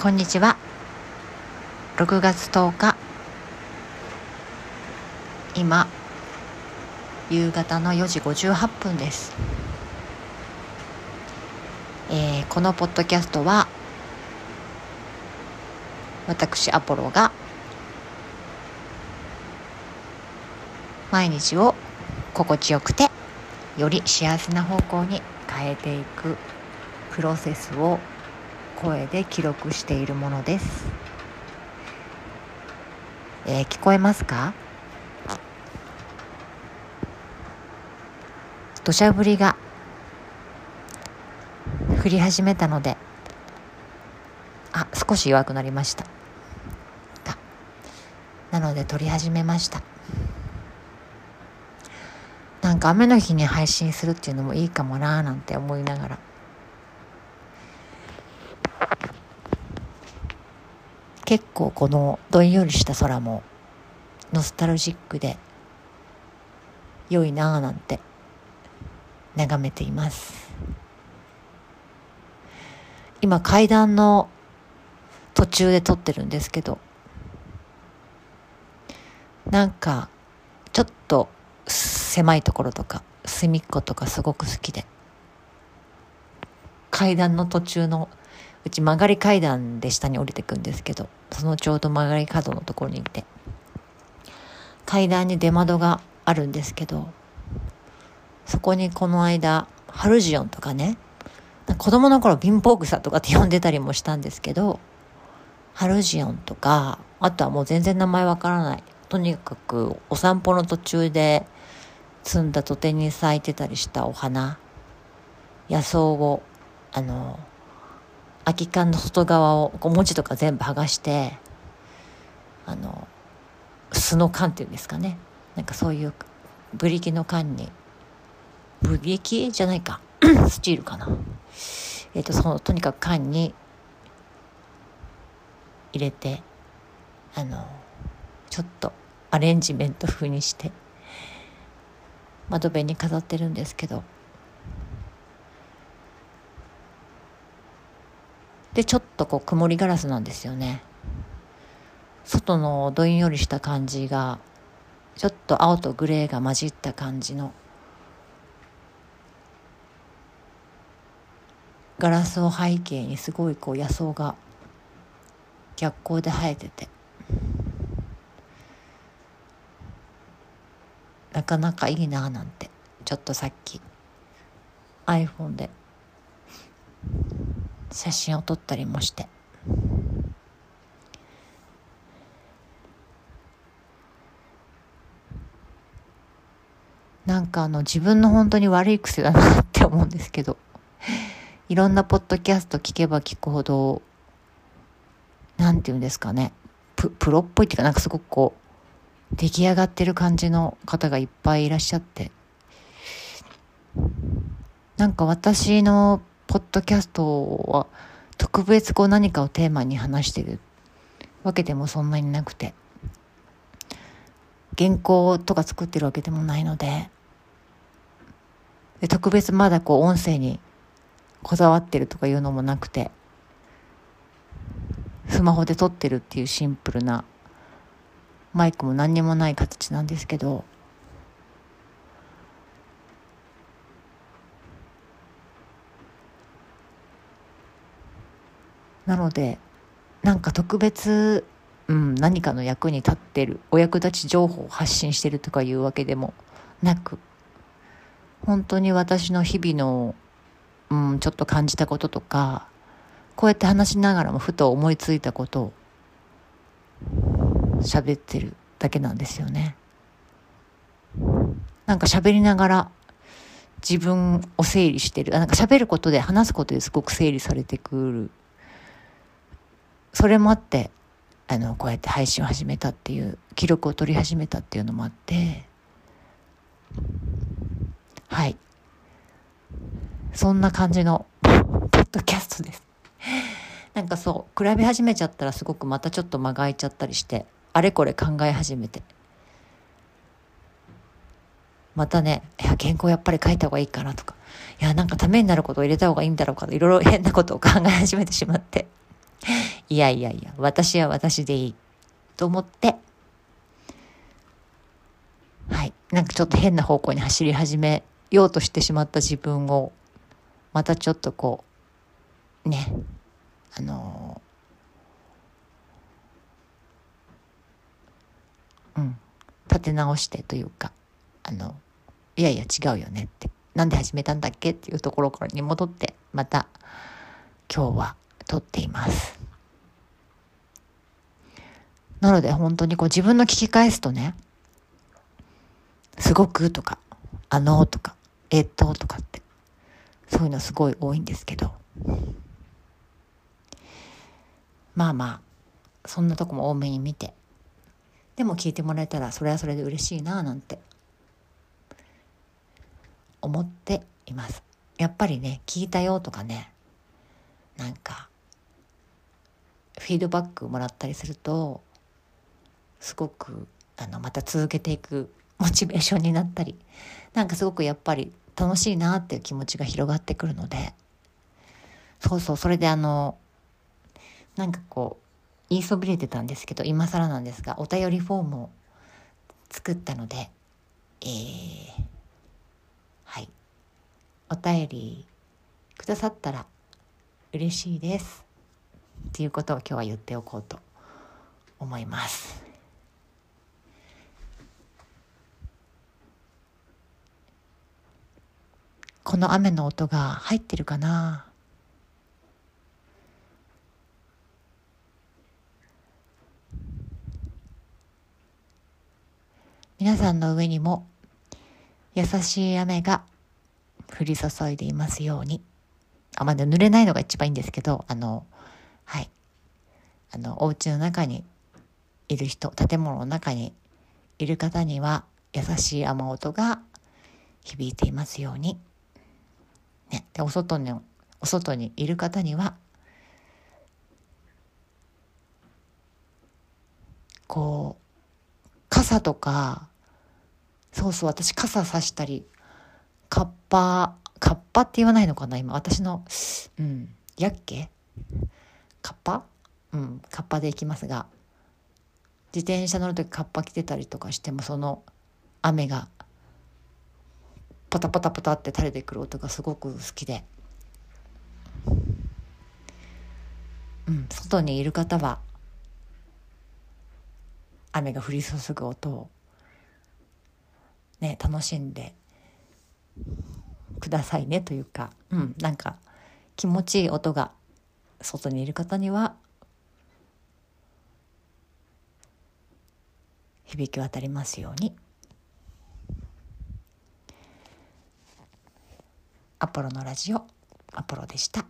こんにちは。6月10日。今夕方の4時58分です、えーこのポッドキャストは私アポロが毎日を心地よくてより幸せな方向に変えていくプロセスを声で記録しているものです、えー聞こえますか？土砂降りが降り始めたのであ少し弱くなりました。なので撮り始めました。なんか雨の日に配信するっていうのもいいかもなーなんて思いながら。結構このどんよりした空もノスタルジックで良いなあなんて眺めています。今階段の途中で撮ってるんですけどなんかちょっと狭いところとか隅っことかすごく好きで階段の途中のうち曲がり階段で下に降りてくんですけどそのちょうど曲がり角のところにいて階段に出窓があるんですけどそこにこの間ハルジオンとかね子供の頃貧乏草とかって呼んでたりもしたんですけどハルジオンとかあとはもう全然名前わからないとにかくお散歩の途中で摘んだ土手に咲いてたりしたお花野草をあの空き缶の外側をこう文字とか全部剥がしてあの素の缶っていうんですかね。なんかそういうブリキの缶にブリキじゃないか。スチールかな。えっ、とそのとにかく缶に入れてあのちょっとアレンジメント風にして窓辺に飾ってるんですけど。でちょっとこう曇りガラスなんですよね。外のどんよりした感じがちょっと青とグレーが混じった感じの。ガラスを背景にすごいこう野草が逆光で生えてて。なかなかいいなあなんて。ちょっとさっき iPhone で写真を撮ったりもして。なんかあの自分の本当に悪い癖だなって思うんですけど。いろんなポッドキャスト聞けば聞くほどなんて言うんですかね。ププロっぽいっていうかなんかすごくこう出来上がってる感じの方がいっぱいいらっしゃって。なんか私のポッドキャストは特別こう何かをテーマに話してるわけでもそんなになくて。原稿とか作ってるわけでもないので。で特別まだこう音声にこだわってるとかいうのもなくて。スマホで撮ってるっていうシンプルなマイクも何にもない形なんですけど。なのでなんか特別、うん、何かの役に立ってるお役立ち情報を発信してるとかいうわけでもなく本当に私の日々の、うん、ちょっと感じたこととかこうやって話しながらもふと思いついたことを喋ってるだけなんですよね。なんか喋りながら自分を整理してる。なんか喋ることで話すことですごく整理されてくる。それもあって、あの、こうやって配信を始めたっていう、記録を取り始めたっていうのもあって、はい。そんな感じの、ポッドキャストです。なんかそう、比べ始めちゃったらすごくまたちょっと間が空いちゃったりして、あれこれ考え始めて。またね、いや、原稿やっぱり書いた方がいいかなとか、いや、なんかためになることを入れた方がいいんだろうかと、いろいろ変なことを考え始めてしまって。いやいやいや、私は私でいいと思って、はい。なんかちょっと変な方向に走り始めようとしてしまった自分を、またちょっとこう、ね、あのー、うん、立て直してというか、あの、いやいや違うよねって、なんで始めたんだっけっていうところからに戻って、また今日は撮っています。なので本当にこう自分の聞き返すとね、すごくとか、あのとか、えっととかって、そういうのすごい多いんですけど、まあまあ、そんなとこも多めに見て、でも聞いてもらえたらそれはそれで嬉しいななんて思っています。やっぱりね、聞いたよとかね、なんか、フィードバックもらったりすると、すごく、あの、また続けていくモチベーションになったりなんかすごくやっぱり楽しいなっていう気持ちが広がってくるのでそうそうそれであのなんかこう言いそびれてたんですけど今更なんですがお便りフォームを作ったのでえー、はい。お便りくださったら嬉しいです。っていうことを今日は言っておこうと思います。この雨の音が入ってるかな？皆さんの上にも優しい雨が降り注いでいますように。あ、まだ濡れないのが一番いいんですけど、あの、はい。あの、お家の中にいる人、建物の中にいる方には優しい雨音が響いていますように。ね、でお外にお外にいる方にはこう傘とかそうそう私傘さしたりカッパカッパって言わないのかな今私のうんやっけパ？うんカッパで行きますが自転車乗る時カッパ着てたりとかしてもその雨がパタパタパタって垂れてくる音がすごく好きで、うん、外にいる方は雨が降り注ぐ音をね楽しんでくださいねというか、うん、なんか気持ちいい音が外にいる方には響き渡りますように。アポロのラジオアポロでした。